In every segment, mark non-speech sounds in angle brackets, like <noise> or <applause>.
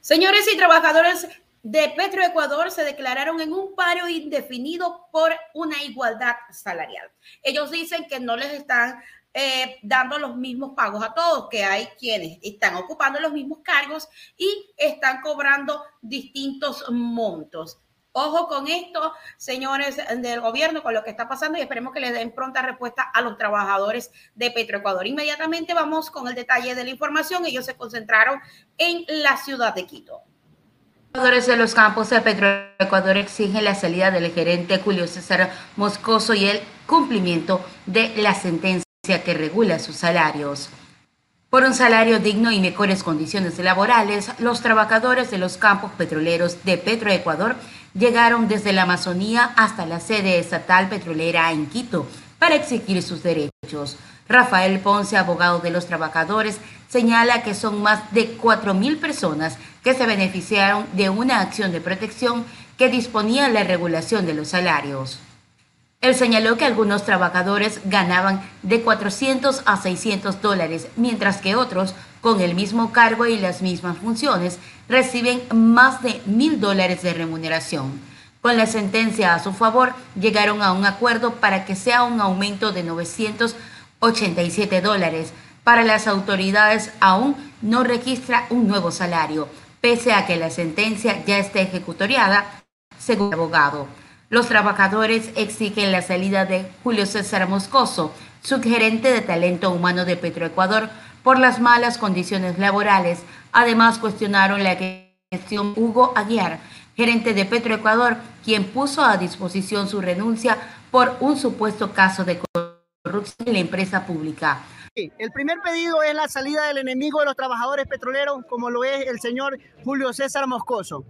Señores y trabajadores de Petroecuador se declararon en un paro indefinido por una igualdad salarial. Ellos dicen que no les están eh, dando los mismos pagos a todos, que hay quienes están ocupando los mismos cargos y están cobrando distintos montos. Ojo con esto, señores del gobierno, con lo que está pasando y esperemos que le den pronta respuesta a los trabajadores de Petroecuador. Inmediatamente vamos con el detalle de la información. Ellos se concentraron en la ciudad de Quito. Trabajadores de los campos de Petroecuador exigen la salida del gerente Julio César Moscoso y el cumplimiento de la sentencia que regula sus salarios. Por un salario digno y mejores condiciones laborales, los trabajadores de los campos petroleros de Petroecuador llegaron desde la Amazonía hasta la sede estatal petrolera en Quito para exigir sus derechos. Rafael Ponce, abogado de los trabajadores, señala que son más de 4.000 personas que se beneficiaron de una acción de protección que disponía la regulación de los salarios. Él señaló que algunos trabajadores ganaban de 400 a 600 dólares, mientras que otros, con el mismo cargo y las mismas funciones, reciben más de mil dólares de remuneración. Con la sentencia a su favor, llegaron a un acuerdo para que sea un aumento de 987 dólares. Para las autoridades aún no registra un nuevo salario, pese a que la sentencia ya esté ejecutoriada, según el abogado. Los trabajadores exigen la salida de Julio César Moscoso, subgerente de talento humano de Petroecuador, por las malas condiciones laborales. Además, cuestionaron la gestión Hugo Aguiar, gerente de Petroecuador, quien puso a disposición su renuncia por un supuesto caso de corrupción en la empresa pública. El primer pedido es la salida del enemigo de los trabajadores petroleros, como lo es el señor Julio César Moscoso.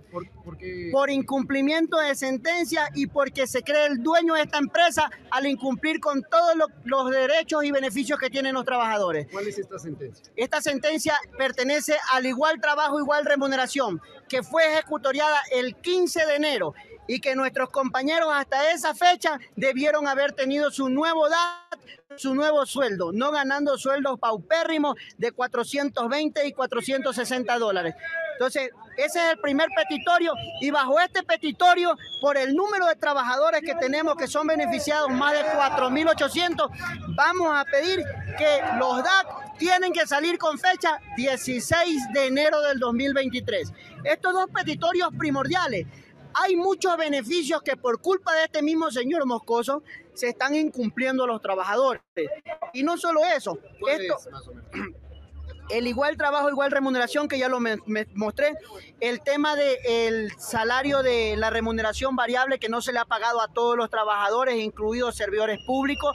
¿Por, incumplimiento de sentencia y porque se cree el dueño de esta empresa al incumplir con todos los derechos y beneficios que tienen los trabajadores. ¿Cuál es esta sentencia? Esta sentencia pertenece al igual trabajo, igual remuneración, que fue ejecutoriada el 15 de enero y que nuestros compañeros hasta esa fecha debieron haber tenido su nuevo DAT, su nuevo sueldo, no ganando sueldos paupérrimos de 420 y 460 dólares. Entonces, ese es el primer petitorio y bajo este petitorio, por el número de trabajadores que tenemos que son beneficiados, más de 4.800, vamos a pedir que los DAT tienen que salir con fecha 16 de enero del 2023. Estos dos petitorios primordiales hay muchos beneficios que por culpa de este mismo señor Moscoso se están incumpliendo los trabajadores. Y no solo eso, esto, <clears throat> el igual trabajo, igual remuneración que ya lo me, mostré, el tema del salario de la remuneración variable que no se le ha pagado a todos los trabajadores, incluidos servidores públicos,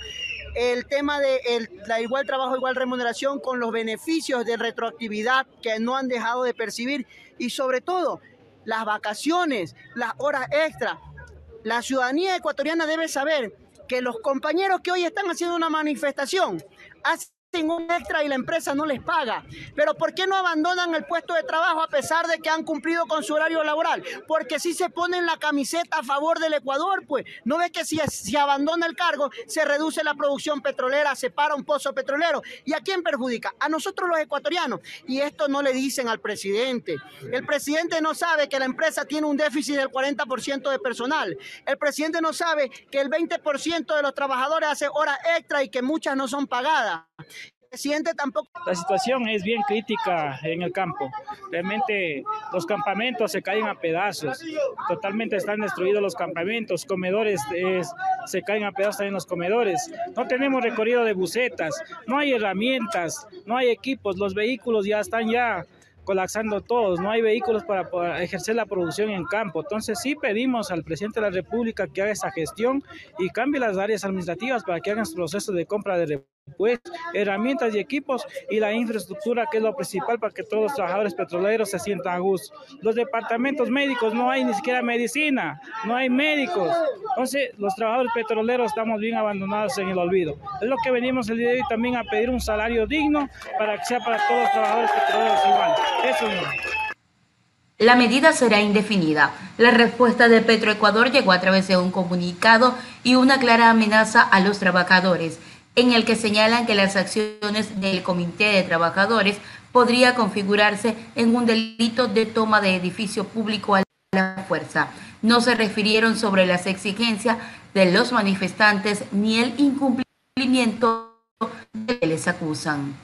el tema de la igual trabajo, igual remuneración con los beneficios de retroactividad que no han dejado de percibir y sobre todo las vacaciones, las horas extra. La ciudadanía ecuatoriana debe saber que los compañeros que hoy están haciendo una manifestación un extra y la empresa no les paga. Pero ¿por qué no abandonan el puesto de trabajo a pesar de que han cumplido con su horario laboral? Porque si se ponen la camiseta a favor del Ecuador, pues no ve que si se abandona el cargo se reduce la producción petrolera, se para un pozo petrolero. ¿Y a quién perjudica? A nosotros los ecuatorianos. Y esto no le dicen al presidente. El presidente no sabe que la empresa tiene un déficit del 40% de personal. El presidente no sabe que el 20% de los trabajadores hace horas extra y que muchas no son pagadas La situación es bien crítica en el campo. Realmente los campamentos se caen a pedazos. Totalmente están destruidos los campamentos. Comedores se caen a pedazos también los comedores. No tenemos recorrido de bucetas. No hay herramientas. No hay equipos. Los vehículos ya están ya colapsando todos, no hay vehículos para, ejercer la producción en campo. Entonces sí pedimos al presidente de la República que haga esa gestión y cambie las áreas administrativas para que hagan proceso de compra de pues herramientas y equipos y la infraestructura que es lo principal para que todos los trabajadores petroleros se sientan a gusto. Los departamentos médicos no hay ni siquiera medicina, no hay médicos. Entonces los trabajadores petroleros estamos bien abandonados en el olvido. Es lo que venimos el día de hoy también a pedir un salario digno para que sea para todos los trabajadores petroleros igual. Eso es. La medida será indefinida. La respuesta de Petroecuador llegó a través de un comunicado y una clara amenaza a los trabajadores en el que señalan que las acciones del Comité de Trabajadores podría configurarse en un delito de toma de edificio público a la fuerza. No se refirieron sobre las exigencias de los manifestantes ni el incumplimiento que les acusan.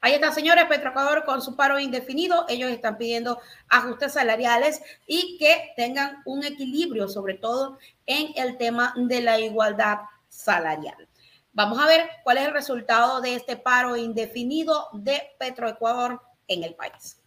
Ahí están, señores, Petroecuador con su paro indefinido. Ellos están pidiendo ajustes salariales y que tengan un equilibrio, sobre todo en el tema de la igualdad salarial. Vamos a ver cuál es el resultado de este paro indefinido de Petroecuador en el país.